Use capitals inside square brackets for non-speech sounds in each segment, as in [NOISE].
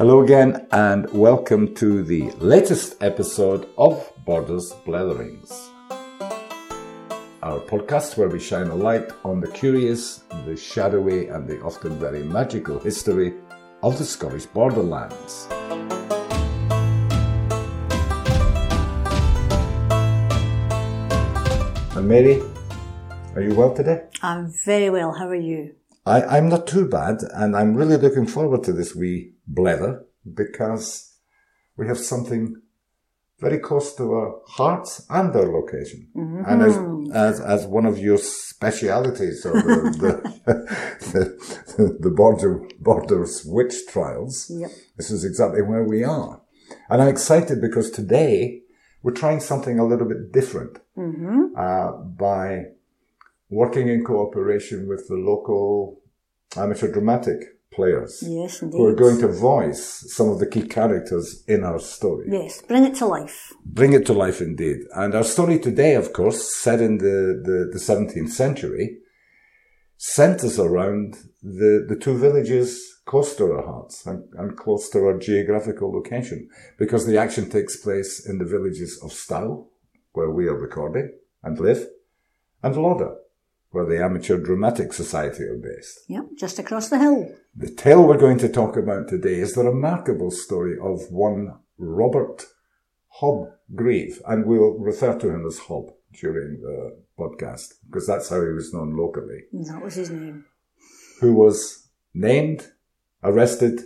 Hello again, and welcome to the latest episode of Borders Blatherings, our podcast where we shine a light on the curious, the shadowy, and the often very magical history of the Scottish borderlands. And Mary, are you well today? I'm very well. How are you? I, I'm not too bad, and I'm really looking forward to this wee blether because we have something very close to our hearts and our location. And as, as, as one of your specialities of the, the, [LAUGHS] the, the border, borders witch trials, Yep. this is exactly where we are. And I'm excited because today we're trying something a little bit different uh, by working in cooperation with the local amateur dramatic players Yes, indeed. who are going to voice some of the key characters in our story. Yes, bring it to life. Bring it to life indeed. And our story today, of course, set in the, the, the 17th century, centers around the, the two villages close to our hearts and, and close to our geographical location because the action takes place in the villages of Stow, where we are recording and live, and Lauder, where the Amateur Dramatic Society are based. Yep, just across the hill. The tale we're going to talk about today is the remarkable story of one Robert Hobgreave, and we'll refer to him as Hob during the podcast because that's how he was known locally, That was his name. who was named, arrested,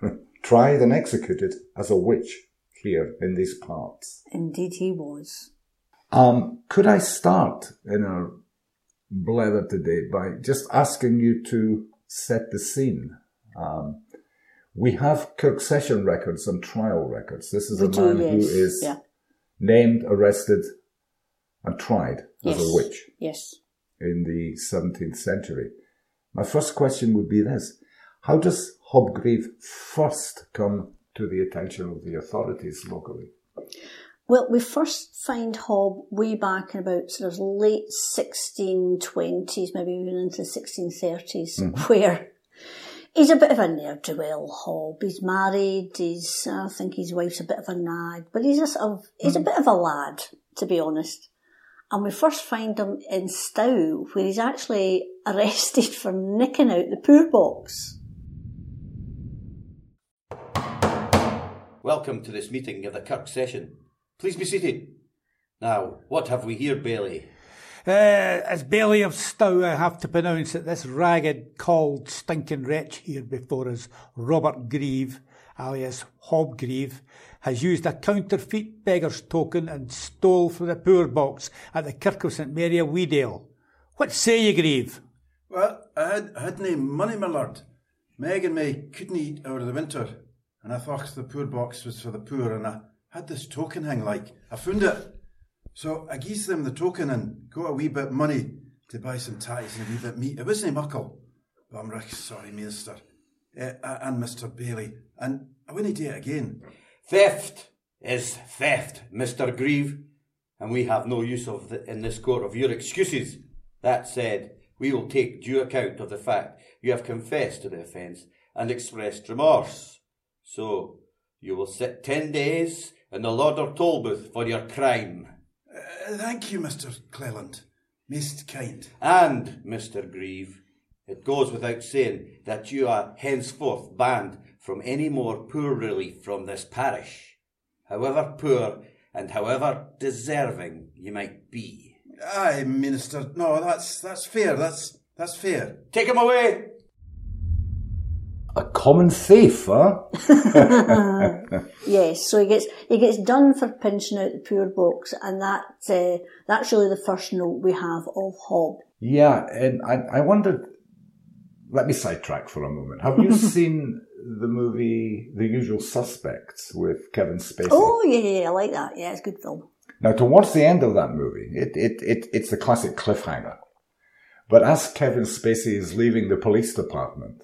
[LAUGHS] tried and executed as a witch here in these parts. Indeed, he was. Um, could I start in our blether today by just asking you to set the scene? Um, we have Kirk Session records and trial records. This is We a do, man yes. who is Yeah. named, arrested, and tried as a witch Yes. in the 17th century. My first question would be this. How does Hobgreave first come to the attention of the authorities locally? Well, we first find Hob way back in about sort of late 1620s, maybe even into the 1630s, hmm. where he's a bit of a ne'er-do-well Hob. He's married, he's, I think his wife's a bit of a nag, but he's a sort of, he's a hmm. bit of a lad, to be honest. And we first find him in Stow, where he's actually [LAUGHS] arrested for nicking out the poor box. Welcome to this meeting of the Kirk session. Please be seated. Now, what have we here, Bailey? Uh, as Bailey of Stow, I have to pronounce that this ragged, cold, stinking wretch here before us, Robert Grieve, alias Hobgreave, has used a counterfeit beggar's token and stole from the poor box at the Kirk of St Mary of Wedale. What say you, Grieve? Well, I had, I had nae money, my lord. Meg and me couldn't eat over the winter, and I thought the poor box was for the poor, and I had this token hang like. I found it. So I gies them the token and got a wee bit money to buy some ties and a wee bit meat. It wasn't muckle, but I'm recht sorry, Minister. Eh, and Mr. Bailey. And I wouldn't do it again. Theft is theft, Mr. Grieve, and we have no use of the, in this court of your excuses. That said, we will take due account of the fact you have confessed to the offence and expressed remorse. So, you will sit ten days in the Lauder toll booth for your crime. Uh, thank you, Mr. Cleland. Most kind. And, Mr. Grieve, it goes without saying that you are henceforth banned from any more poor relief from this parish, however poor and however deserving you might be. Aye, Minister. No, that's that's fair. That's that's fair. Take him away! A common thief, huh? [LAUGHS] Yes, so he gets he gets done for pinching out the poor box, and that uh, that's really the first note we have of Hob. Yeah, and I, I wondered. Let me sidetrack for a moment. Have you [LAUGHS] seen the movie The Usual Suspects with Kevin Spacey? Oh yeah, yeah, yeah, I like that. Yeah, it's a good film. Now, towards the end of that movie, it, it, it it's the classic cliffhanger. But as Kevin Spacey is leaving the police department,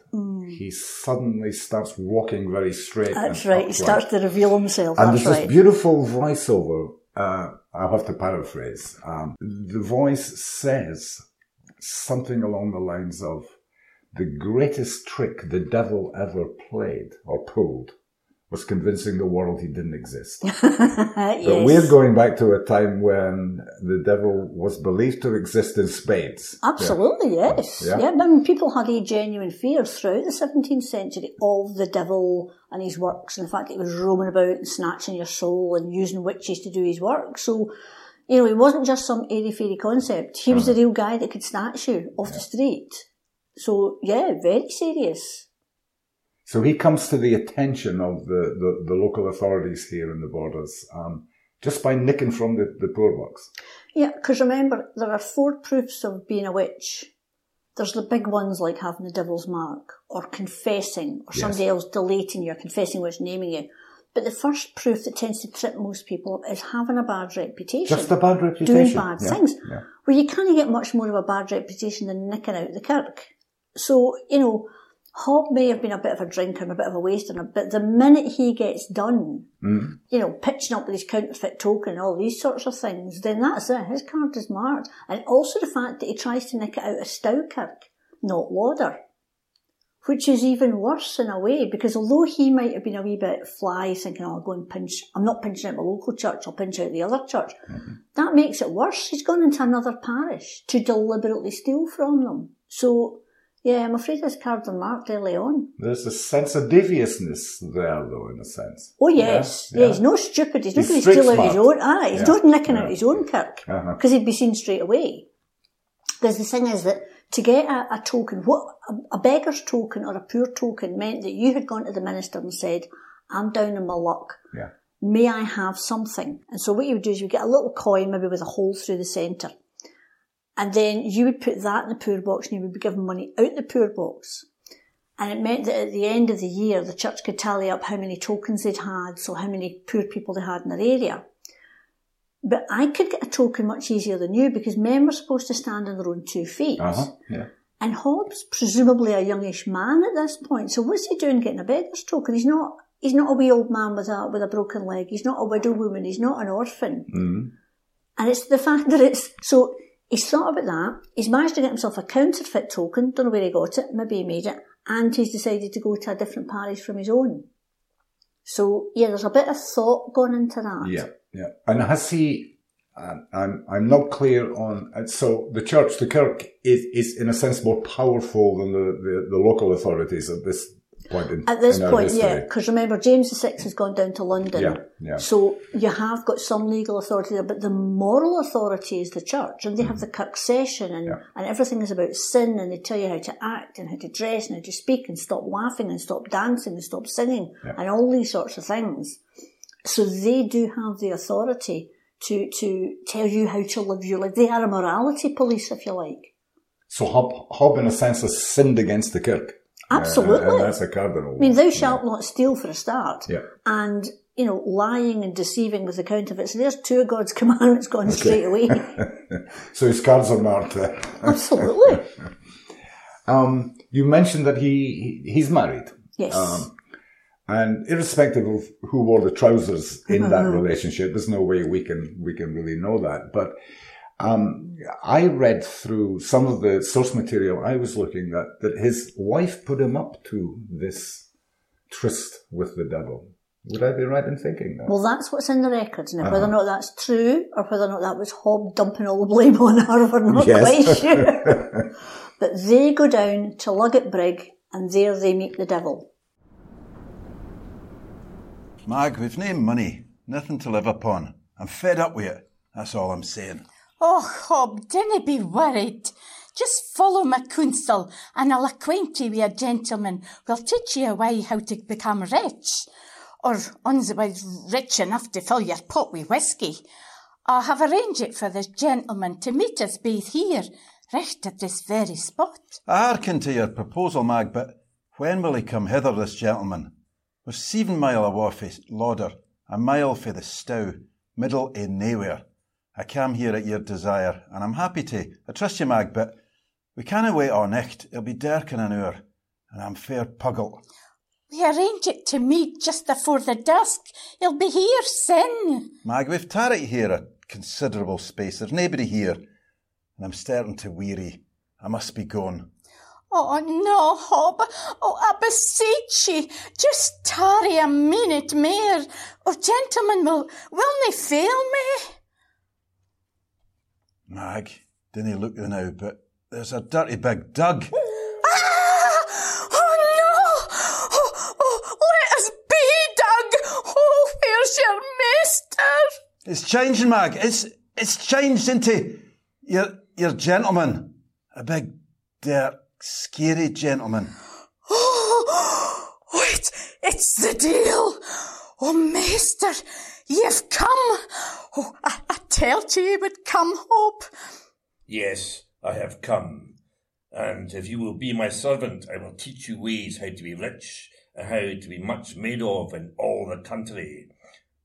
he suddenly starts walking very straight. Mm. That's right. He starts to reveal himself. And That's there's this right. beautiful voiceover. Uh, I'll have to paraphrase. Um, the voice says something along the lines of, "The greatest trick the devil ever played or pulled was convincing the world he didn't exist. [LAUGHS] yes. But we're going back to a time when the devil was believed to exist in spades. Absolutely, yes. Yeah. Yeah. I mean, people had a genuine fear throughout the 17th century of the devil and his works, and the fact that he was roaming about and snatching your soul and using witches to do his work. So, you know, he wasn't just some airy fairy concept. He was the uh-huh. real guy that could snatch you off the street. So, yeah, very serious. So he comes to the attention of the, the, the local authorities here in the borders um, just by nicking from the, the poor box. Yeah, because remember, there are four proofs of being a witch. There's the big ones like having the devil's mark, or confessing, or Yes. somebody else delating you, or confessing what's naming you. But the first proof that tends to trip most people is having a bad reputation. Just a bad reputation. Doing bad Yeah, things. yeah. Well, you can't get much more of a bad reputation than nicking out the kirk. So, you know, Hobb may have been a bit of a drinker and a bit of a waster, but the minute he gets done, Mm. you know, pitching up with his counterfeit token and all these sorts of things, then that's it. His card is marked. And also the fact that he tries to nick it out of Stowkirk, not Lauder. Which is even worse in a way, because although he might have been a wee bit fly, thinking, oh, I'll go and pinch, I'm not pinching out my local church, I'll pinch out the other church. That makes it worse. He's gone into another parish to deliberately steal from them. So, yeah, I'm afraid his cards are marked early on. There's a sense of deviousness there, though, in a sense. Oh yes, yeah, Yeah, he's no stupid. He's, not He's going to steal out his own. Ah, he's Yeah, not nicking yeah. out his own kirk Uh-huh. because he'd be seen straight away. Because the thing is that to get a, a token, what a, a beggar's token or a poor token meant that you had gone to the minister and said, "I'm down in my luck. Yeah. May I have something?" And so what you would do is you would get a little coin, maybe with a hole through the centre, and then you would put that in the poor box, and you would be given money out the poor box. And it meant that at the end of the year, the church could tally up how many tokens they'd had, so how many poor people they had in their area. But I could get a token much easier than you because men were supposed to stand on their own two feet. Uh-huh. Yeah. And Hobbs, presumably a youngish man at this point, so what's he doing getting a beggar's token? He's not, he's not a wee old man with a, with a broken leg. He's not a widow woman. He's not an orphan. Mhm. And it's the fact that it's, so he's thought about that. He's managed to get himself a counterfeit token. Don't know where he got it. Maybe he made it. And he's decided to go to a different parish from his own. So yeah, there's a bit of thought gone into that. Yeah, yeah. And has he? I'm I'm not clear on. So the church, the kirk, is is in a sense more powerful than the, the, the local authorities at this point in At this point, yeah, because remember James VI has gone down to London. Yeah, yeah. So you have got some legal authority there, but the moral authority is the church, and they have the kirk session, and. Yeah. and everything is about sin, and they tell you how to act, and how to dress, and how to speak, and stop laughing, and stop dancing, and stop singing, and all these sorts of things. So they do have the authority to to tell you how to live your life. They are a morality police, if you like. So Hob, Hob, in a sense, has sinned against the kirk. Absolutely. and that's a cardinal. I mean, thou shalt not steal for a start. Yeah. And, you know, lying and deceiving with the counterfeits. There's two of God's [LAUGHS] commandments gone straight away. [LAUGHS] So his cards are marked. [LAUGHS] Absolutely. Um, you mentioned that he he- he's married. Yes. Um, and irrespective of who wore the trousers in that relationship, there's no way we can we can really know that. But um, I read through some of the source material I was looking at that his wife put him up to this tryst with the devil. Would I be right in thinking that? well, that's what's in the records. Now, whether or not that's true or whether or not that was Hob dumping all the blame on her, we're not Yes. quite [LAUGHS] sure. but they go down to Lugate Brig and there they meet the devil. Mag, we've nae money, nothing to live upon. I'm fed up with it. That's all I'm saying. Oh, Hob, dinna be worried. Just follow my counsel and I'll acquaint you with a gentleman who'll teach you a way how to become rich. Or otherwise rich enough to fill your pot with whisky. I have arranged it for this gentleman to meet us both here, right at this very spot. I hearken to your proposal, Mag, but when will he come hither, this gentleman? We're seven mile awa fae Lauder, a mile fae the Stow, middle i nowhere. I came here at your desire, and I'm happy to. I trust you, Mag, but we canna wait all nicht. It'll be dark in an hour, and I'm fair puggle. We arranged it to meet just afore the dusk. He'll be here sin. Mag, we've tarried here a considerable space. There's nobody here, and I'm starting to weary. I must be gone. Oh, no, Hob. Oh, I beseech ye, just tarry a minute more. Oh, gentlemen, will, will they fail me? Mag, dinna look you now, but there's a dirty big Doug. [LAUGHS] Ah! Oh, no! Oh, oh, let us be, Doug! Oh, where's your master? It's changing, Mag. It's it's changed into your your gentleman. A big, dark, scary gentleman. [GASPS] Oh, wait, it's the deal. Oh, master, you've come. Oh, I, I told you you would come, Hope. Yes, I have come. And if you will be my servant, I will teach you ways how to be rich and how to be much made of in all the country.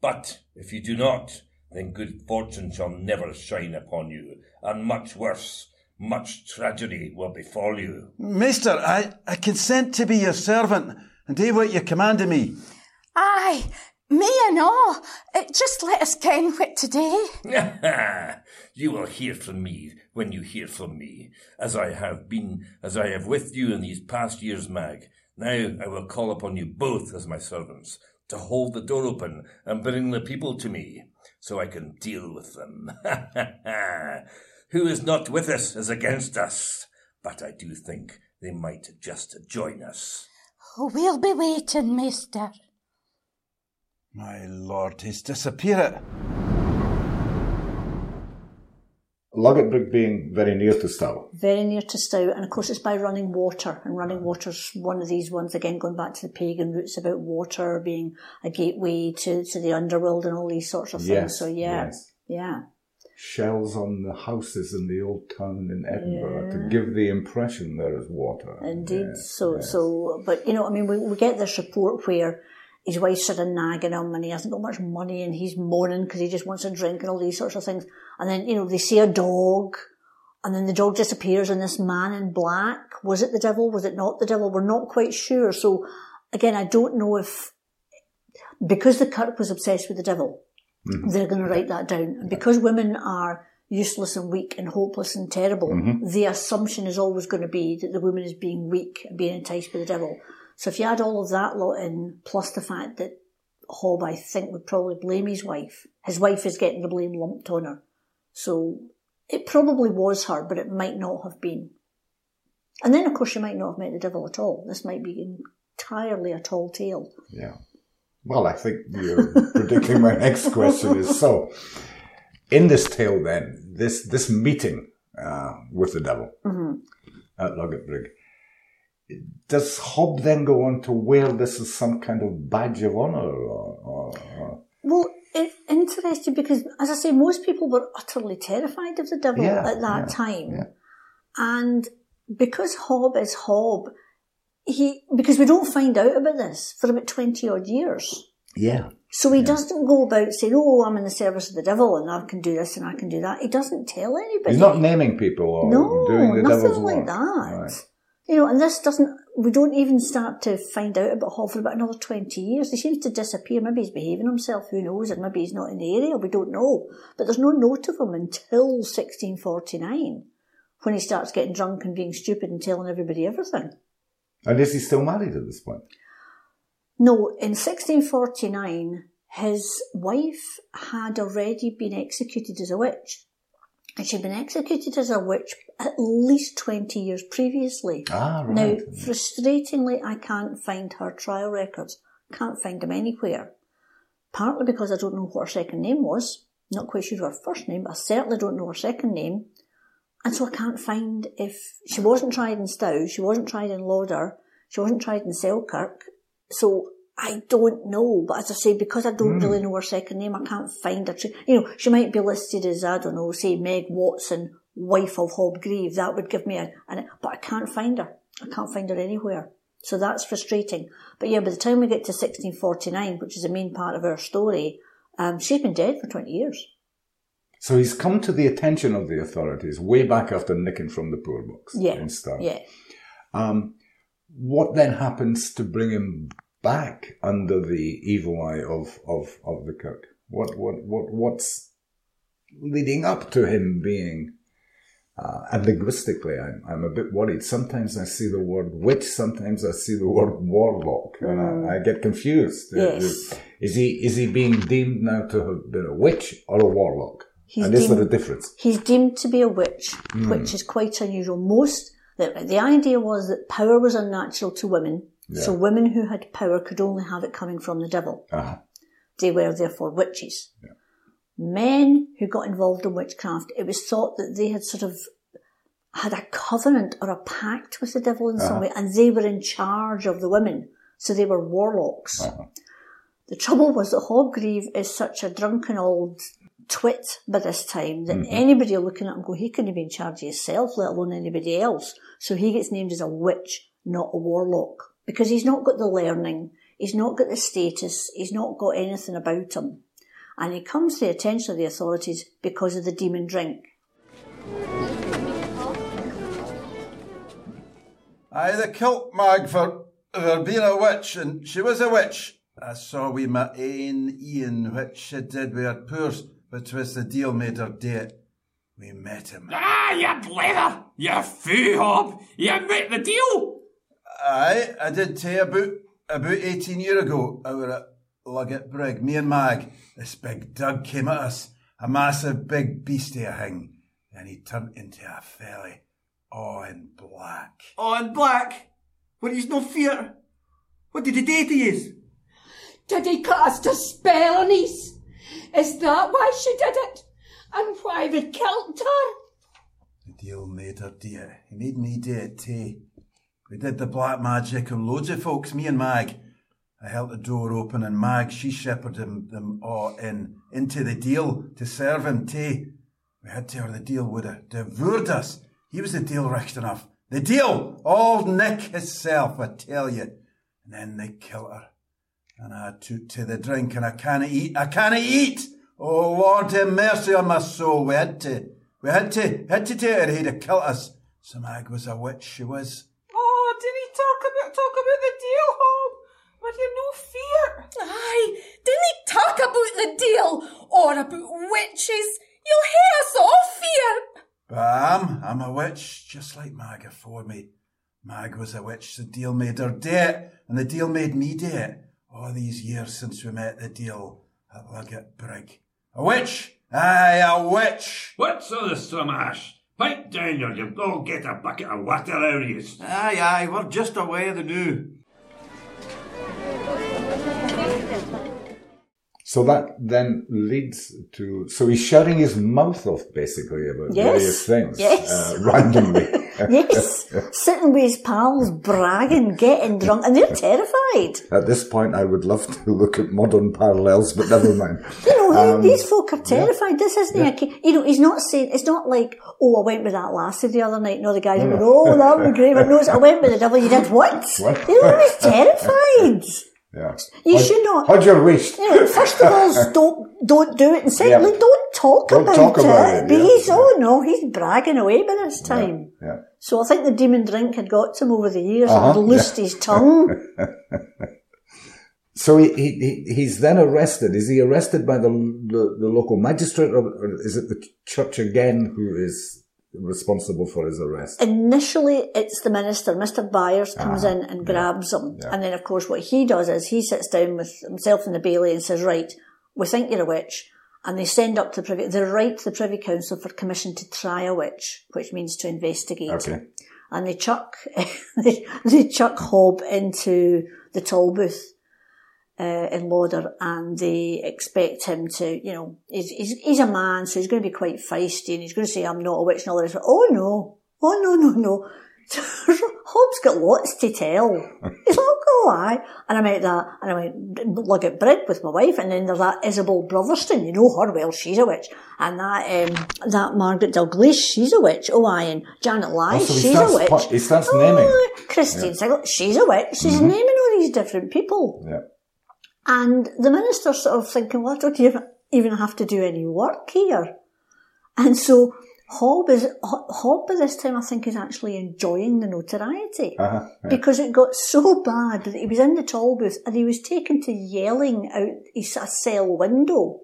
But if you do not, then good fortune shall never shine upon you, and much worse, much tragedy will befall you. Master, I, I consent to be your servant and do what you commanded me. Aye, me and all. Uh, just let us ken what today. [LAUGHS] you will hear from me when you hear from me, as I have been, as I have with you in these past years, Mag. Now I will call upon you both as my servants to hold the door open and bring the people to me, so I can deal with them. [LAUGHS] Who is not with us is against us, but I do think they might just join us. Oh, we'll be waiting, master. My lord, he's disappeared. Lugate being very near to Stow. Very near to Stow, and of course it's by running water, and running water's one of these ones, again going back to the pagan roots about water being a gateway to, to the underworld and all these sorts of things. Yes, so yeah, yes. yeah. Shells on the houses in the old town in Edinburgh to give the impression there is water. Indeed. Yes, so, yes. so, but you know, I mean, we, we get this report where his wife's sort of nagging him and he hasn't got much money and he's moaning because he just wants a drink and all these sorts of things. And then, you know, they see a dog and then the dog disappears and this man in black, was it the devil? Was it not the devil? We're not quite sure. So again, I don't know if, because the Kirk was obsessed with the devil, mm-hmm. they're going to write that down. And because women are useless and weak and hopeless and terrible, mm-hmm. the assumption is always going to be that the woman is being weak and being enticed by the devil. So if you add all of that lot in, plus the fact that Hob, I think, would probably blame his wife. His wife is getting the blame lumped on her. So it probably was her, but it might not have been. And then, of course, she might not have met the devil at all. This might be entirely a tall tale. Yeah. Well, I think you're predicting my next question is so. In this tale, then, this this meeting uh, with the devil at Lugate does Hob then go on to wear this as some kind of badge of honour? Or, or, or Well, it's interesting because, as I say, most people were utterly terrified of the devil Yeah, at that yeah, time. yeah. And because Hob is Hob, he, because we don't find out about this for about 20 odd years. yeah, So he doesn't go about saying, oh, I'm in the service of the devil and I can do this and I can do that. He doesn't tell anybody. he's not naming people or No, doing the nothing devil's like work. that. Right. You know, and this doesn't, we don't even start to find out about Hall for about another 20 years. He seems to disappear. Maybe he's behaving himself, who knows, and maybe he's not in the area, we don't know. But there's no note of him until 1649, when he starts getting drunk and being stupid and telling everybody everything. And is he still married at this point? No, in 1649, his wife had already been executed as a witch. And she'd been executed as a witch at least 20 years previously. Ah, right. Now, frustratingly, I can't find her trial records. Can't find them anywhere. Partly because I don't know what her second name was. Not quite sure her first name, but I certainly don't know her second name. And so I can't find if she wasn't tried in Stow, she wasn't tried in Lauder, she wasn't tried in Selkirk. So I don't know. But as I say, because I don't really know her second name, I can't find her. You know, she might be listed as, I don't know, say Meg Watson, wife of Hob Grieve. That would give me a, an, but I can't find her. I can't find her anywhere. So that's frustrating. But yeah, by the time we get to 1649, which is the main part of our story, um, she's been dead for 20 years. So he's come to the attention of the authorities way back after nicking from the poor books Yeah. in Stow. Yeah. Um, what then happens to bring him back under the evil eye of, of, of the cook? What, what, what, what's leading up to him being Uh, and linguistically, I'm, I'm a bit worried. Sometimes I see the word witch, sometimes I see the word warlock, and I, I get confused. Yes. Is he is he being deemed now to have been a witch or a warlock? He's and is there a deemed- difference? He's deemed to be a witch, Hmm. which is quite unusual. Most the, the idea was that power was unnatural to women, so women who had power could only have it coming from the devil. Uh-huh. They were therefore witches. Men who got involved in witchcraft, it was thought that they had sort of had a covenant or a pact with the devil in some uh-huh. way, and they were in charge of the women, so they were warlocks. Uh-huh. The trouble was that Hobgreave is such a drunken old twit by this time that mm-hmm. anybody looking at him go, he couldn't be in charge of himself, let alone anybody else. So he gets named as a witch, not a warlock, because he's not got the learning, he's not got the status, he's not got anything about him. And he comes to the attention of the authorities because of the demon drink. Aye, the kilt mag for her being a witch, and she was a witch. I saw we my ain Ian, which she did with her purse, but 'twas the deal made her do it. We met him. Ah, you blether! You foo hob! You make the deal! Aye, I did tell about about eighteen year ago. I were at Lugate Brig, me and Mag. This big Doug came at us, a massive big beastie a thing, and he turned into a felly, all in black. Oh, in black. What he's no fear. What did he do to yous? Did he cast a spell on us? Is that why she did it? And why we killed her? The deal made her do it. He made me do it too. We did the black magic and loads of folks, me and Mag. I held the door open and Mag, she shepherded them, all in, into the deal to serve him too. We had to or the deal would have devoured us. He was the deal rich enough. The deal! Old Nick himself, I tell you. And then they killed her. And I took to the drink and I canna eat, I canna eat! Oh Lord have mercy on my soul, we had to. We had to, had to take her, he'd have killed us. So Mag was a witch, she was. About the deal, Hob? With you no fear? Aye, didn't he talk about the deal or about witches? You'll hear us all fear. But I'm, I'm a witch, just like Mag afore me. Mag was a witch, the deal made her do it, and the deal made me do it. All these years since we met the deal at Lugate Brig. A witch! Aye, a witch! What's all the stramash? Pipe down or you'll go get a bucket of water out of yous. Aye, aye, we're just away the new. So that then leads to so he's shutting his mouth off basically about Yes. various things Yes. uh, [LAUGHS] randomly. [LAUGHS] Yes, sitting with his pals, bragging, getting drunk, and they're terrified. At this point, I would love to look at modern parallels, but never mind. [LAUGHS] You know, Um, these folk are terrified. This isn't a, you know, he's not saying, it's not like, oh, I went with that lassie the other night. No, the guys went, oh, that would be great. But no, I went with the devil. You did what? What? You know, he's terrified. Yeah. You Hod- should not. Hold your wish. You know, first of all, don't, don't do it. And secondly, Yeah. don't talk Don't about talk about it. it, But yeah, he's, oh no, he's bragging away by this time. Yeah. So I think the demon drink had got to him over the years Uh-huh, and loosed his tongue. [LAUGHS] So he, he, he- he's then arrested. Is he arrested by the, the, the local magistrate or is it the church again who is responsible for his arrest? Initially, it's the minister, Mr. Byers, comes Ah, in and grabs him. yeah. And then, of course, what he does is he sits down with himself and the bailey and says, right, we think you're a witch. And they send up to the privy, they write to the Privy Council for commission to try a witch, which means to investigate. Okay. And they chuck, [LAUGHS] they, they chuck Hob into the toll booth. Uh, in Lauder, and they expect him to, you know, he's, he's, he's a man, so he's going to be quite feisty, and he's going to say, I'm not a witch, and all this. Oh no, oh no, no, no. [LAUGHS] Hobbs got lots to tell. He's like, oh aye. And I met that, and I went, look at Brid with my wife, and then there's that Isabel Brotherston, you know her well, she's a witch. And that, um, that Margaret Dalgleish, she's a witch. Oh aye, and Janet Lai, Oh, so she's starts a witch. he starts naming. Oh, Christine Sigel, she's a witch. She's naming all these different people. Yeah. And the minister's sort of thinking, well, I don't even- have to do any work here. And so Hob is, Hob by this time I think is actually enjoying the notoriety. Uh-huh. Yeah. Because it got so bad that he was in the toll booth and he was taken to yelling out his a cell window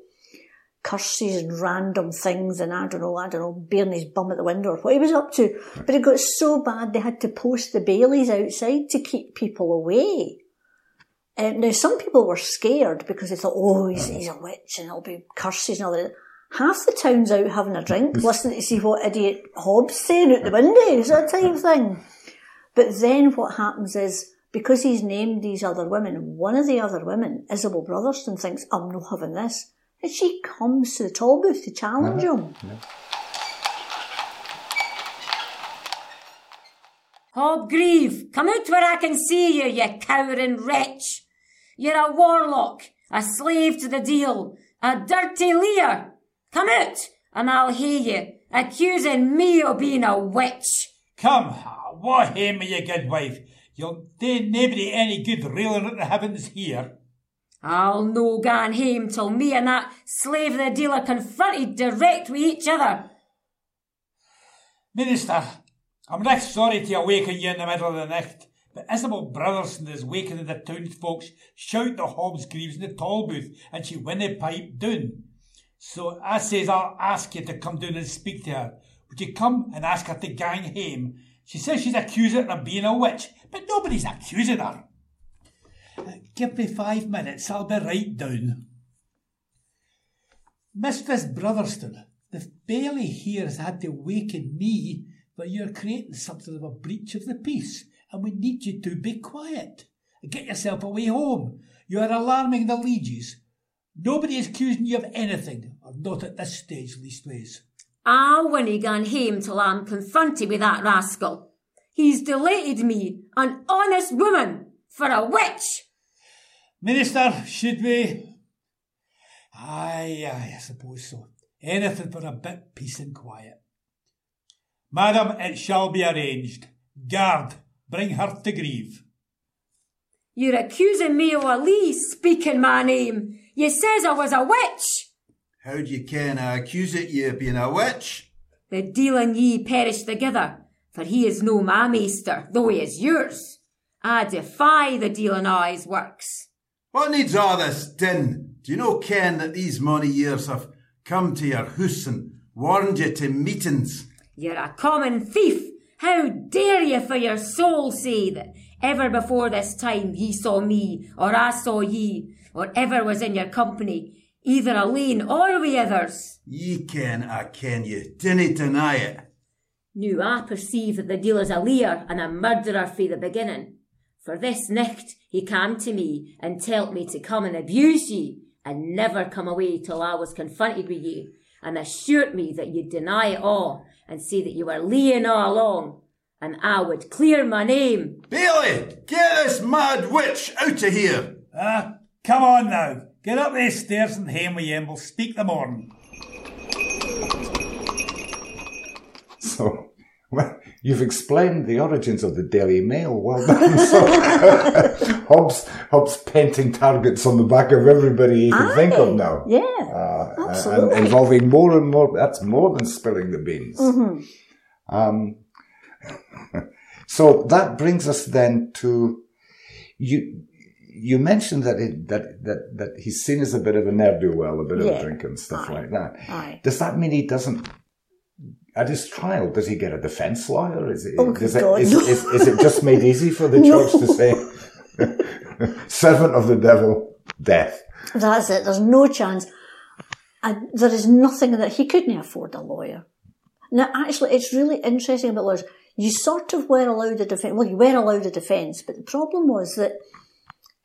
curses and random things and I don't know, I don't know, bearing his bum at the window or what he was up to. But it got so bad they had to post the Baileys outside to keep people away. Um, now, some people were scared because they thought, oh, he's, he's a witch and it'll be curses and all that. Half the town's out having a drink, [LAUGHS] listening to see what idiot Hobbs saying out the windows, that type of thing. But then what happens is, because he's named these other women, one of the other women, Isabel Brotherston, thinks, I'm not having this. And she comes to the toll booth to challenge him. Hobgreave, come out where I can see you, you cowering wretch. You're a warlock, a slave to the deal, a dirty leer. Come out, and I'll hear you, accusing me of being a witch. Come, what me, you good wife? You'll do nobody any good railing at the heavens here. I'll no gan hame till me and that slave of the deal are confronted direct with each other. Minister, I'm right sorry to awaken you in the middle of the night, but Isabel Brotherston is waking the townsfolk shout the Hobbs Greaves in the toll booth, and she winna pipe down. So I says I'll ask you to come down and speak to her. Would you come and ask her to gang hame? She says she's accusing her of being a witch, but nobody's accusing her. Give me five minutes, I'll be right down. Mistress Brotherston, the Bailey here has had to waken me, but you're creating something of a breach of the peace, and we need you to be quiet. Get yourself away home. You are alarming the lieges. Nobody is accusing you of anything, or not at this stage, leastways. I'll winna gan hame till I'm confronted with that rascal. He's delated me, an honest woman, for a witch. Minister, should we? Aye, aye, I suppose so. Anything for a bit peace and quiet. Madam, it shall be arranged. Guard, bring her to grieve. You're accusing me of a lee speaking my name. You says I was a witch. How do you ken I accuse it you of being a witch? The deal and ye perish together, for he is no my maester, though he is yours. I defy the deal and I's works. What needs all this din? Do you know, ken, that these many years have come to your house and warned you to meetings? You're a common thief. How dare ye for your soul say that ever before this time ye saw me, or I saw ye, or ever was in your company, either alone or with others? Ye ken I ken you. Dinna deny it. Now I perceive that the deal is a liar and a murderer frae the beginning. For this nicht he came to me and telt me to come and abuse ye, and never come away till I was confronted with ye, and assured me that ye'd deny it all, and say that you were laying all along, and I would clear my name. Bailey, get this mad witch out of here. Ah, come on now. Get up these stairs and hame with you, and we'll speak the morn. So, well, you've explained the origins of the Daily Mail. Well done. [LAUGHS] So, [LAUGHS] Hobbs, Hobbs painting targets on the back of everybody he can think of now. Yeah, Uh, absolutely. and involving more and more. That's more than spilling the beans. Mm-hmm. Um, [LAUGHS] so that brings us then to you. You mentioned that it, that that that he's seen as a bit of a ne'er do well, a bit of a drink and stuff Aye. like that. Aye. Does that mean he doesn't? At his trial, does he get a defence lawyer? Is it, Oh, God, is, is, is it just made easy for the [LAUGHS] No. church to say, [LAUGHS] servant of the devil, death? That's it. There's no chance. And there is nothing that he couldn't afford a lawyer. Now, actually, it's really interesting about lawyers. You sort of were allowed a defence. Well, you were allowed a defence, but the problem was that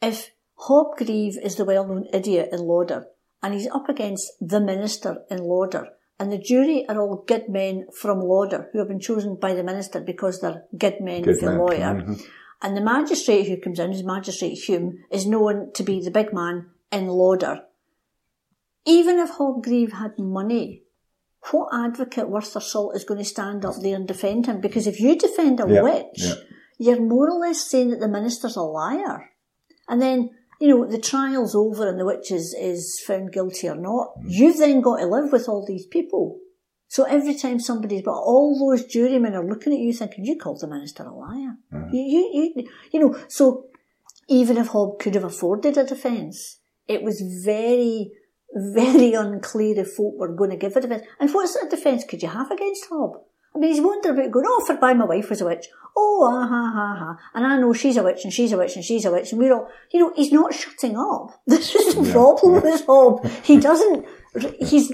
if Hobgreave is the well-known idiot in Lauder, and he's up against the minister in Lauder, and the jury are all good men from Lauder who have been chosen by the minister because they're good men Good for men. lawyer. Mhm. And the magistrate who comes in, is Magistrate Hume, is known to be the big man in Lauder. Even if Hobgreave had money, what advocate worth their salt is going to stand up there and defend him? Because if you defend a Yeah, witch, yeah. you're more or less saying that the minister's a liar. And then, you know, the trial's over and the witch is, is found guilty or not. You've then got to live with all these people. So every time somebody's, but all those jurymen are looking at you thinking, you called the minister a liar. Mm-hmm. You, you, you, you know, so even if Hobb could have afforded a defence, it was very very [LAUGHS] unclear if folk were going to give a defence. And what sort of defence could you have against Hob? I mean, he's wondering about going, oh, for by my wife was a witch. Oh, ah, ha, ha, ha. And I know she's a witch and she's a witch and she's a witch. And we're all, you know, he's not shutting up. [LAUGHS] This is the problem with Hob. He [LAUGHS] doesn't, he's,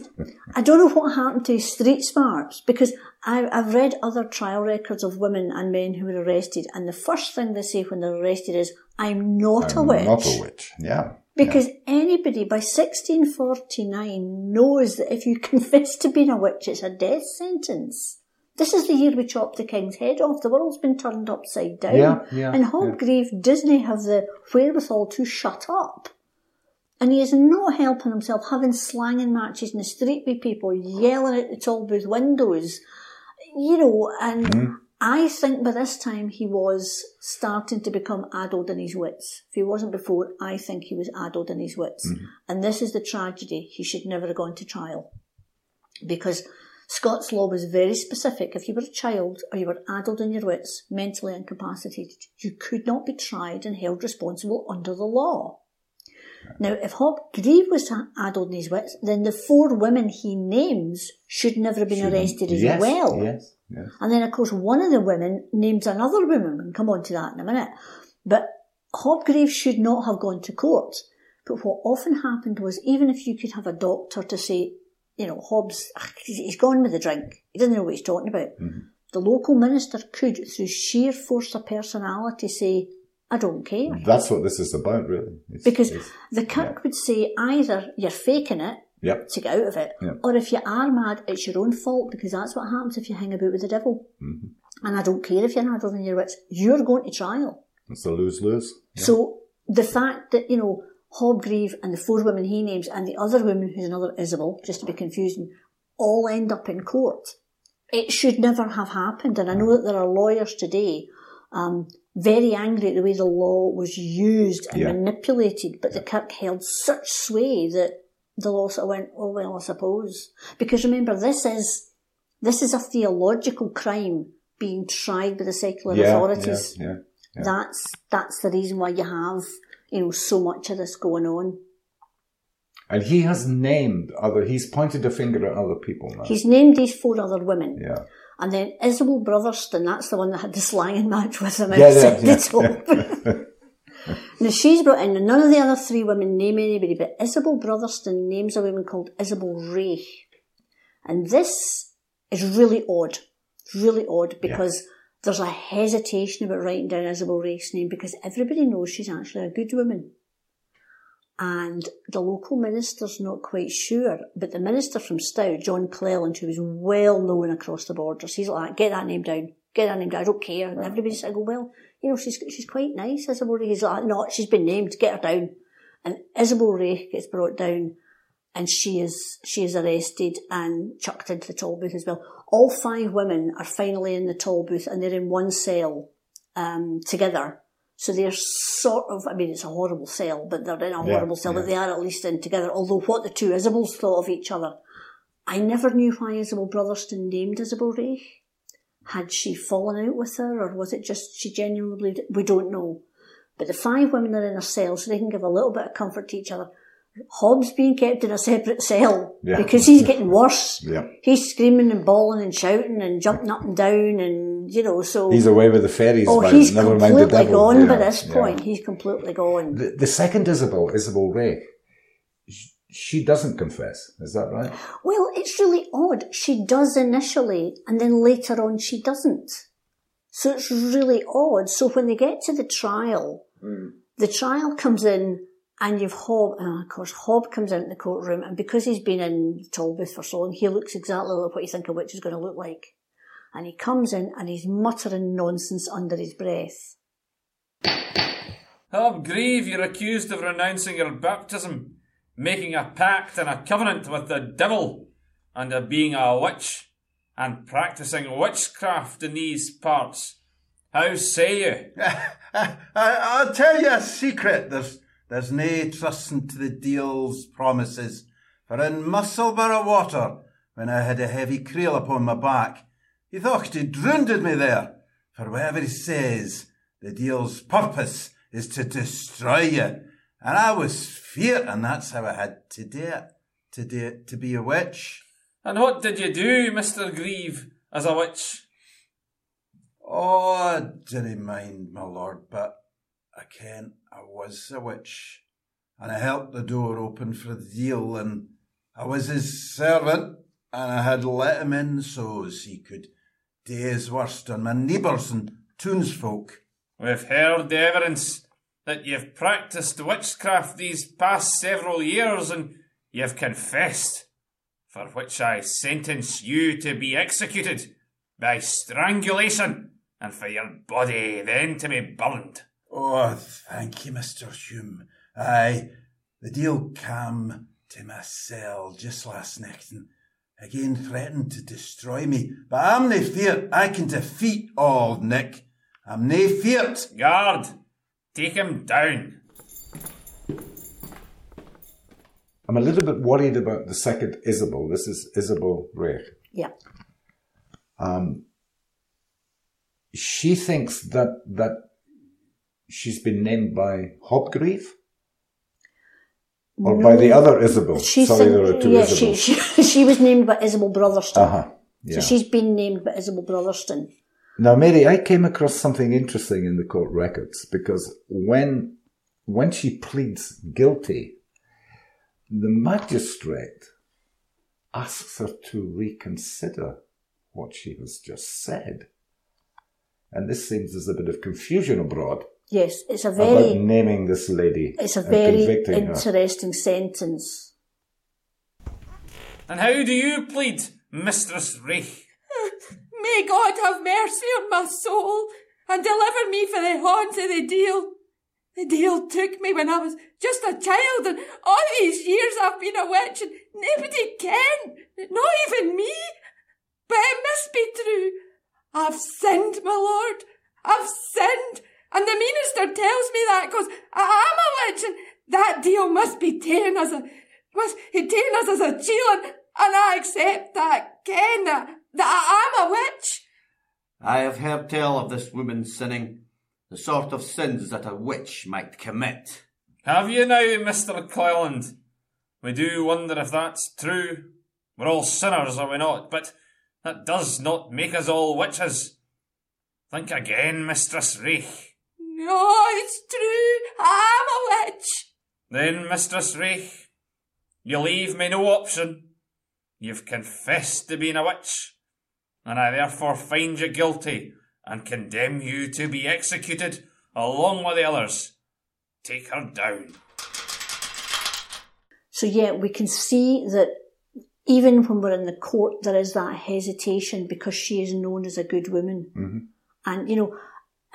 I don't know what happened to his street smarts because I, I've read other trial records of women and men who were arrested. And the first thing they say when they're arrested is, I'm not a I'm witch. Not a witch. Yeah. Because anybody by 1649 knows that if you [LAUGHS] confess to being a witch, it's a death sentence. This is the year we chopped the king's head off. The world's been turned upside down. Yeah, yeah, and Hobgrave doesn't have the wherewithal to shut up. And he is not helping himself, having slanging matches in the street with people, yelling at the Tolbooth windows, you know, and hmm. I think by this time he was starting to become addled in his wits. If he wasn't before, I think he was addled in his wits. Mm-hmm. And this is the tragedy. He should never have gone to trial. Because Scots law was very specific. If you were a child or you were addled in your wits, mentally incapacitated, you could not be tried and held responsible under the law. Now, if Hob Grieve was addled in his wits, then the four women he names should never have been arrested as yes, well. Yes. Yes. And then, of course, one of the women names another woman. We'll come on to that in a minute. But Hobgrave should not have gone to court. But what often happened was, even if you could have a doctor to say, you know, Hobbs, he's gone with the drink. He doesn't know what he's talking about. The local minister could, through sheer force of personality, say, I don't care. That's what this is about, really. It's, Because it's- the kirk would say either you're faking it Yep. to get out of it, Yep. or if you are mad, it's your own fault because that's what happens if you hang about with the devil. Mm-hmm. And I don't care if you're mad over your wits, you're going to trial. It's a lose lose. So the fact that, you know, Hobgrave and the four women he names and the other woman who's another Isabel, just to be confusing, all end up in court. It should never have happened. And I know that there are lawyers today, um, very angry at the way the law was used and Yeah. manipulated, but the Kirk held such sway that the law sort of went, oh well, I suppose. Because remember, this is, this is a theological crime being tried by the secular Yeah, authorities yeah, yeah. that's that's the reason why you have you know so much of this going on. And he has named other, he's pointed a finger at other people now. He's named these four other women, yeah. and then Isabel Brotherston. That's the one that had the slanging match with him Yeah, outside yeah, the top. [LAUGHS] now she's brought in, and none of the other three women name anybody, but Isabel Brotherston names a woman called Isabel Ray, and this is really odd, really odd because. There's a hesitation about writing down Isabel Ray's name because everybody knows she's actually a good woman. and the local minister's not quite sure, but the minister from Stow, John Cleland, who is well known across the borders, he's like, get that name down, get that name down, I don't care. And everybody's like, well, you know, she's, she's quite nice, Isabel Ray. He's like, no, she's been named, get her down. And Isabel Ray gets brought down and she is, she is arrested and chucked into the toll booth as well. All five women are finally in the toll booth and they're in one cell, um, together. So they're sort of, I mean, it's a horrible cell, but they're in a Yeah, horrible cell, yeah. but they are at least in together. Although what the two Isabels thought of each other, I never knew why Isabel Brotherston named Isabel Ray. Had she fallen out with her, or was it just she genuinely? We don't know. But the five women are in a cell, so they can give a little bit of comfort to each other. Hobbs being kept in a separate cell Yeah. because he's getting worse. Yeah. He's screaming and bawling and shouting and jumping up and down, and you know, so He's away with the fairies. Oh, by- he's never mind the completely gone by Yeah, this yeah. point. He's completely gone. The, the second Isabel, Isabel Ray, sh- she doesn't confess. Is that right? Well, it's really odd. She does initially, and then later on she doesn't. So it's really odd. So when they get to the trial, hmm. the trial comes in, and you've Hob, and of course Hob comes out in the courtroom, and because he's been in Tolbooth for so long, he looks exactly like what you think a witch is going to look like. And he comes in and he's muttering nonsense under his breath. Hobgrave, you're accused of renouncing your baptism, making a pact and a covenant with the devil, and of being a witch, and practising witchcraft in these parts. How say you? [LAUGHS] I, I'll tell you a secret. There's there's nae trusting to the deal's promises. For in Musselburgh water, when I had a heavy creel upon my back, he thought he drowned me there. For whatever he says, the deal's purpose is to destroy you. And I was feared, and that's how I had to do it. to, do, to be a witch. And what did you do, Mr. Grieve, as a witch? Oh, I didn't mind, my lord, but I ken I was a witch. And I helped the door open for the deal, and I was his servant, and I had let him in so's he could do his worst on my neighbours and townsfolk. We've heard the evidence that you've practiced witchcraft these past several years and you've confessed, for which I sentence you to be executed by strangulation and for your body then to be burned. Oh, thank you, Mr. Hume. Aye, the deal came to my cell just last night and again threatened to destroy me. But I'm nae feared I can defeat old Nick. I'm nae feared. Guard, take him down. I'm a little bit worried about the second Isabel. This is Isabel Reich. Yeah. Um, she thinks that that she's been named by Hob Grieve or by the other Isabel. She Sorry, there are two yeah, she, Isabels. she, [LAUGHS] she was named by Isabel Brotherston. Uh-huh. Yeah. So she's been named by Isabel Brotherston. Now, Mary, I came across something interesting in the court records because when when she pleads guilty, the magistrate asks her to reconsider what she has just said. And this seems there's a bit of confusion abroad Yes, it's a very about very naming this lady it's a very convicting her. interesting sentence. And how do you plead, Mistress Reich? [LAUGHS] May God have mercy on my soul and deliver me for the haunts of the deal. The deal took me when I was just a child, and all these years I've been a witch, and nobody can, not even me. But it must be true. I've sinned, my lord. I've sinned, and the minister tells me that because I am a witch, and that deal must be taken as a must be taken as, as a child, and, and I accept that, Ken, that, that I am a witch. I have heard tell of this woman sinning, the sort of sins that a witch might commit. Have you now, Mr. Cleland? We do wonder if that's true. We're all sinners, are we not? But that does not make us all witches. Think again, Mistress Reich. No, it's true. I'm a witch. Then, Mistress Reich, you leave me no option. You've confessed to being a witch, and I therefore find you guilty and condemn you to be executed along with the others. Take her down. So yeah, we can see that even when we're in the court, there is that hesitation because she is known as a good woman. Mm-hmm. And, you know,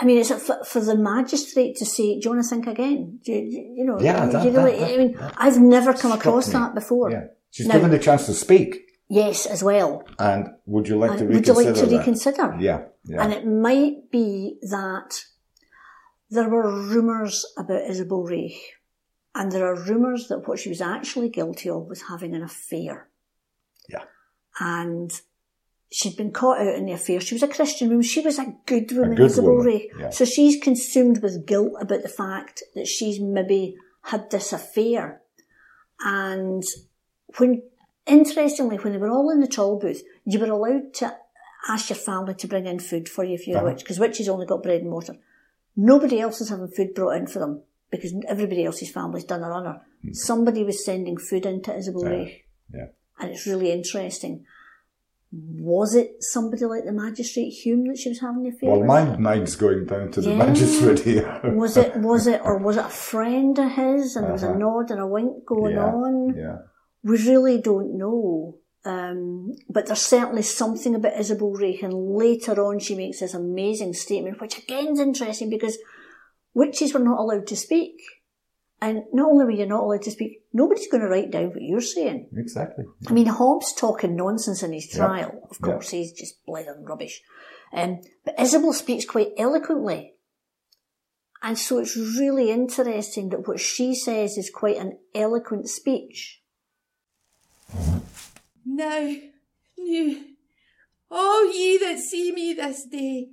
I mean, it's for, for the magistrate to say, do you want to think again? Do you, you know, Yeah, you that- really- that- I mean, that- I've never come across me. that before. Yeah. She's Now- given the chance to speak. Yes, as well. And would you like to And would you like to that? reconsider? Yeah. Yeah. And it might be that there were rumours about Isabel Reich, and there are rumours that what she was actually guilty of was having an affair. Yeah. And she'd been caught out in the affair. She was a Christian woman. She was a good woman, good Isabel yeah. So she's consumed with guilt about the fact that she's maybe had this affair. And when, interestingly, when they were all in the toll booth, you were allowed to ask your family to bring in food for you if you're Uh-huh. a witch, because witches only got bread and water. Nobody else is having food brought in for them because everybody else's family's done a runner. Somebody was sending food into Isabel Hmm. Yeah. Yeah. and it's really interesting. Was it somebody like the magistrate Hume that she was having the affair Well, with? my mind's going down to the Yeah. magistrate here. was it [LAUGHS] was it or was it a friend of his and there was a Uh-huh. nod and a wink going yeah. on? Yeah. We really don't know. Um, but there's certainly something about Isabel Reich, and later on she makes this amazing statement, which again is interesting because witches were not allowed to speak. And not only were you not allowed to speak, nobody's going to write down what you're saying. Exactly. I mean, Hobbes talking nonsense in his Yeah. trial. Of Yeah. course, he's just blathering rubbish. Um, but Isabel speaks quite eloquently. And so it's really interesting that what she says is quite an eloquent speech. Now, now, all ye that see me this day,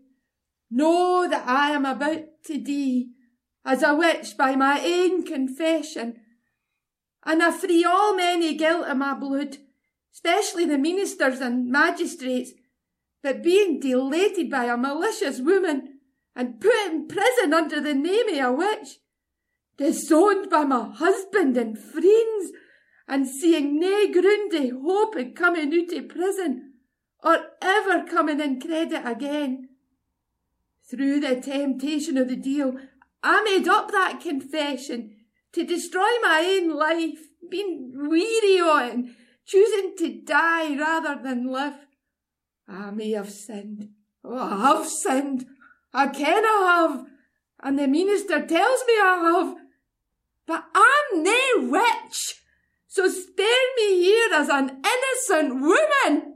know that I am about to die as a witch by my ain confession. and I free all men of guilt of my blood, especially the ministers and magistrates, that being delated by a malicious woman and put in prison under the name of a witch, disowned by my husband and friends, and seeing nae ground of hope in coming out of prison, or ever coming in credit again. Through the temptation of the deal, I made up that confession to destroy my own life, being weary o' it, choosing to die rather than live. I may have sinned. Oh, I have sinned. I ken I have. And the minister tells me I have. But I'm nae witch. So spare me here as an innocent woman.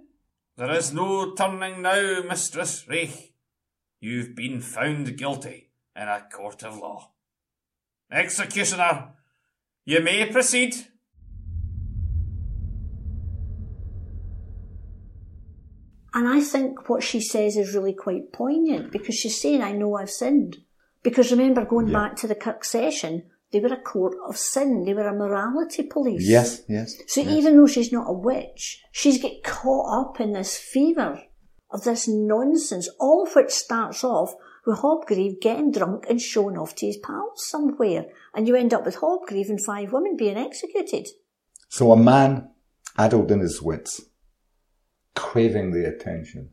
There is no turning now, Mistress Reich. You've been found guilty in a court of law. Executioner, you may proceed. And I think what she says is really quite poignant because she's saying, I know I've sinned. Because remember, going Yeah. back to the Kirk session, they were a court of sin. They were a morality police. Yes, yes. So yes. even though she's not a witch, she's get caught up in this fever of this nonsense, all of which starts off with Hob Grieve getting drunk and showing off to his pals somewhere. And you end up with Hob Grieve and five women being executed. So a man addled in his wits, craving the attention,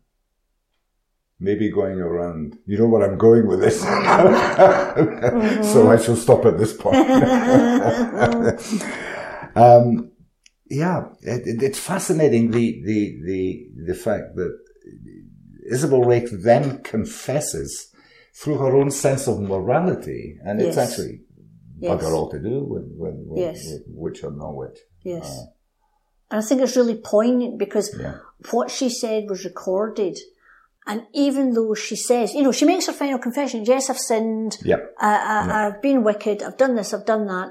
maybe going around. You know where I'm going with this. [LAUGHS] so I shall stop at this point. [LAUGHS] um, yeah, it, it- it's fascinating the, the, the, the fact that Isabel Rake then confesses through her own sense of morality, and it's Yes. actually Yes. bugger all to do with, with, with, Yes. with which or which. Yes. Uh, and I think it's really poignant because Yeah. what she said was recorded. And even though she says, you know, she makes her final confession, yes, I've sinned, Yep. I, I, I've been wicked, I've done this, I've done that,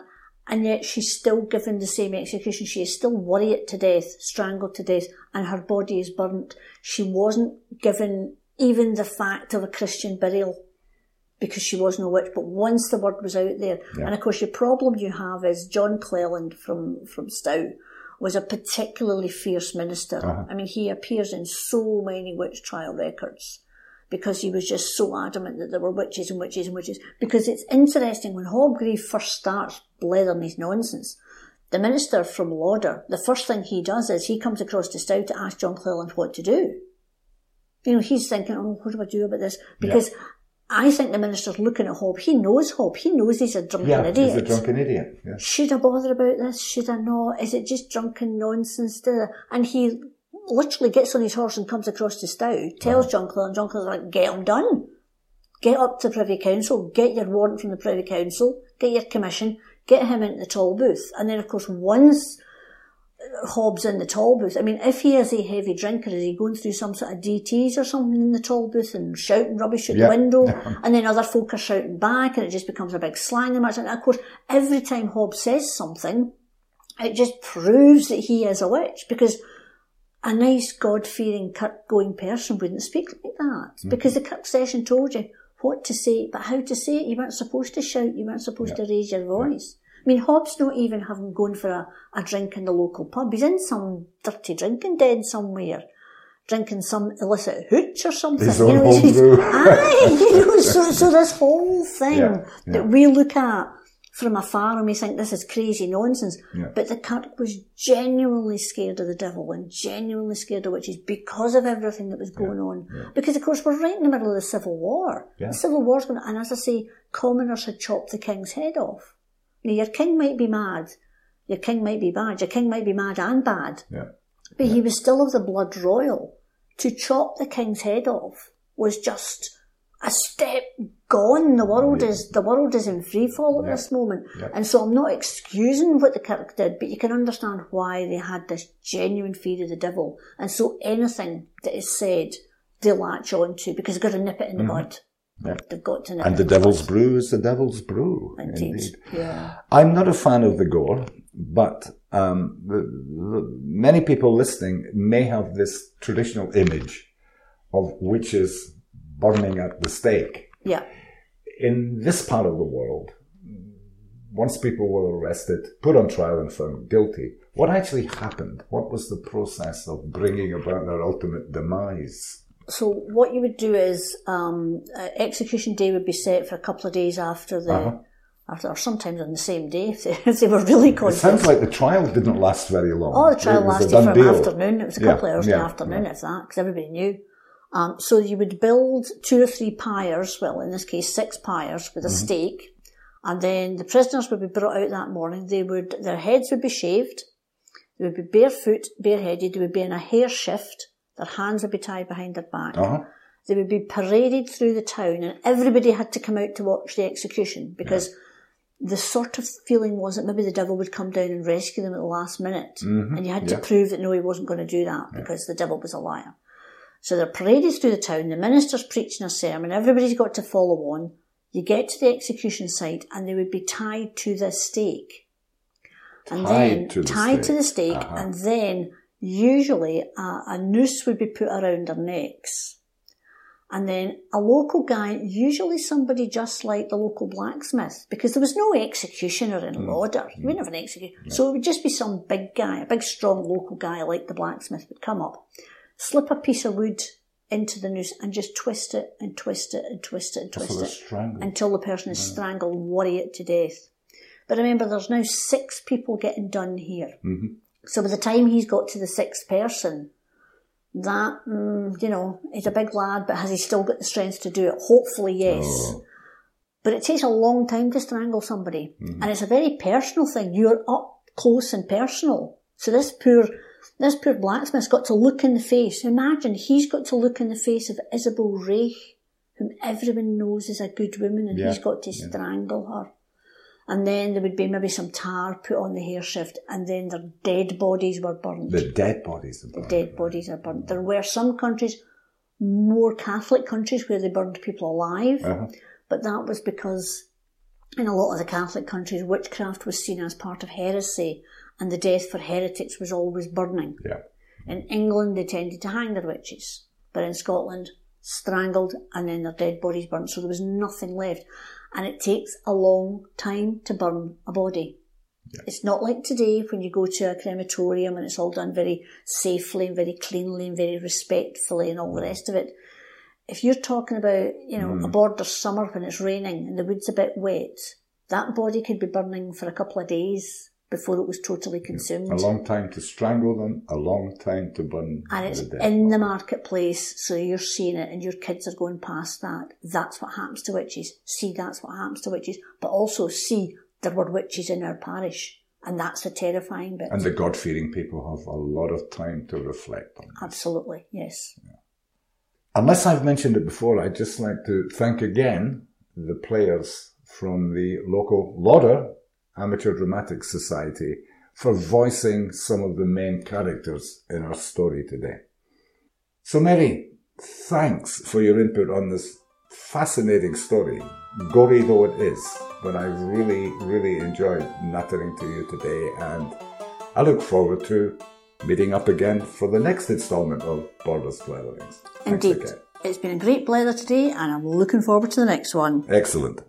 and yet she's still given the same execution. She is still worried to death, strangled to death, and her body is burnt. She wasn't given even the fact of a Christian burial because she wasn't a witch. But once the word was out there, and of course, your problem you have is John Cleland from from Stow was a particularly fierce minister. Uh-huh. I mean, he appears in so many witch trial records because he was just so adamant that there were witches and witches and witches. Because it's interesting when Hob Grieve first starts blethering his nonsense. The minister from Lauder, the first thing he does is he comes across to Stow to ask John Cleland what to do. You know, he's thinking, oh, what do I do about this? Because I think the minister's looking at Hob. He knows Hob. He knows he's a drunken Yeah, idiot. he's a drunken idiot. Yes. Should I bother about this? Should I not? Is it just drunken nonsense? And he literally gets on his horse and comes across to Stow, tells John Cleland, John Cleland's like, get him done. Get up to Privy Council, get your warrant from the Privy Council, get your commission, get him into the toll booth. And then, of course, once Hob's in the toll booth, I mean, if he is a heavy drinker, is he going through some sort of DTs or something in the toll booth and shouting rubbish at Yeah. the window? [LAUGHS] And then other folk are shouting back and it just becomes a big slang match. And of course, every time Hob says something, it just proves that he is a witch because a nice God-fearing Kirk-going person wouldn't speak like that mm-hmm. because the Kirk session told you what to say, but how to say it. You weren't supposed to shout. You weren't supposed to raise your voice. I mean, Hob's not even having gone for a, a drink in the local pub. He's in some dirty drinking den somewhere, drinking some illicit hooch or something. His you know, he's-. [LAUGHS] Aye, you know, [LAUGHS] so, so this whole thing Yeah, yeah. that we look at from afar and we think this is crazy nonsense. Yeah. But the Kirk was genuinely scared of the devil and genuinely scared of witches because of everything that was going on. Because of course we're right in the middle of the Civil War. Yeah. The Civil War's going and as I say, commoners had chopped the king's head off. Now your king might be mad, your king might be bad, your king might be mad and bad, Yeah. but he was still of the blood royal. To chop the king's head off was just a step gone. The world is the world is in free fall at this moment, Yeah. and so I'm not excusing what the Kirk did, but you can understand why they had this genuine fear of the devil, and so anything that is said, they latch on to because they've got to nip it in the mm-hmm. bud. Yeah. They've got to nip And the devil's brew is the devil's brew. Indeed. Yeah. I'm not a fan of the gore, but um, the, the, many people listening may have this traditional image of witches burning at the stake. Yeah. In this part of the world, once people were arrested, put on trial, and found guilty, what actually happened? What was the process of bringing about their ultimate demise? So what you would do is um, uh, execution day would be set for a couple of days after the, Uh-huh. after, or sometimes on the same day [LAUGHS] if they, if they were really It sounds like the trial didn't last very long. Oh, the trial It was a lasted done from deal. afternoon. It was a Yeah, couple of hours in the afternoon, yeah. if that, because everybody knew. Um, so you would build two or three pyres, well, in this case, six pyres with a Mm-hmm. stake, and then the prisoners would be brought out that morning. They would, their heads would be shaved, they would be barefoot, bareheaded, they would be in a hair shift, their hands would be tied behind their back. Uh-huh. They would be paraded through the town, and everybody had to come out to watch the execution because the sort of feeling was that maybe the devil would come down and rescue them at the last minute, and you had Mm-hmm. yeah. to prove that no, he wasn't going to do that because the devil was a liar. So they're paraded through the town. The minister's preaching a sermon. Everybody's got to follow on. You get to the execution site, and they would be tied to the stake. And Tied then to the tied to the stake. stake, Uh-huh. and then usually a, a noose would be put around their necks. And then a local guy, usually somebody just like the local blacksmith, because there was no executioner in Lauder. You wouldn't have an executioner. So it would just be some big guy, a big strong local guy like the blacksmith would come up, slip a piece of wood into the noose and just twist it and twist it and twist it and twist it until the person is strangled, worry it to death. But remember, there's now six people getting done here. Mm-hmm. So by the time he's got to the sixth person, that, mm, you know, he's a big lad, but has he still got the strength to do it? Hopefully, yes. Oh. But it takes a long time to strangle somebody. Mm-hmm. And it's a very personal thing. You're up close and personal. So this poor, this poor blacksmith's got to look in the face. Imagine he's got to look in the face of Isabel Reich, whom everyone knows is a good woman, and Yeah, he's got to strangle her. And then there would be maybe some tar put on the hair shift, and then their dead bodies were burnt. The dead bodies. Of The dead bodies are burnt. There were some countries, more Catholic countries, where they burned people alive, Uh-huh. but that was because in a lot of the Catholic countries, witchcraft was seen as part of heresy, and the death for heretics was always burning. Yeah. In England, they tended to hang their witches, but in Scotland, strangled and then their dead bodies burnt, so there was nothing left. And it takes a long time to burn a body. It's not like today when you go to a crematorium and it's all done very safely and very cleanly and very respectfully and all the rest of it. If you're talking about, you know, a mm. border summer when it's raining and the wood's a bit wet, that body could be burning for a couple of days before it was totally consumed A long time to strangle them, a long time to burn and it's in the marketplace, so you're seeing it, and your kids are going past that. That's what happens to witches. See, that's what happens to witches, but also see there were witches in our parish, and that's the terrifying bit. and the God fearing people have a lot of time to reflect on this. Absolutely, yes. Unless I've mentioned it before, I'd just like to thank again the players from the local Lauder Amateur Dramatic Society for voicing some of the main characters in our story today. So, Mary, thanks for your input on this fascinating story, gory though it is. But I really, really enjoyed nattering to you today, and I look forward to meeting up again for the next installment of Borders Dwellings. Indeed. again. It's been a great pleasure today, and I'm looking forward to the next one. Excellent.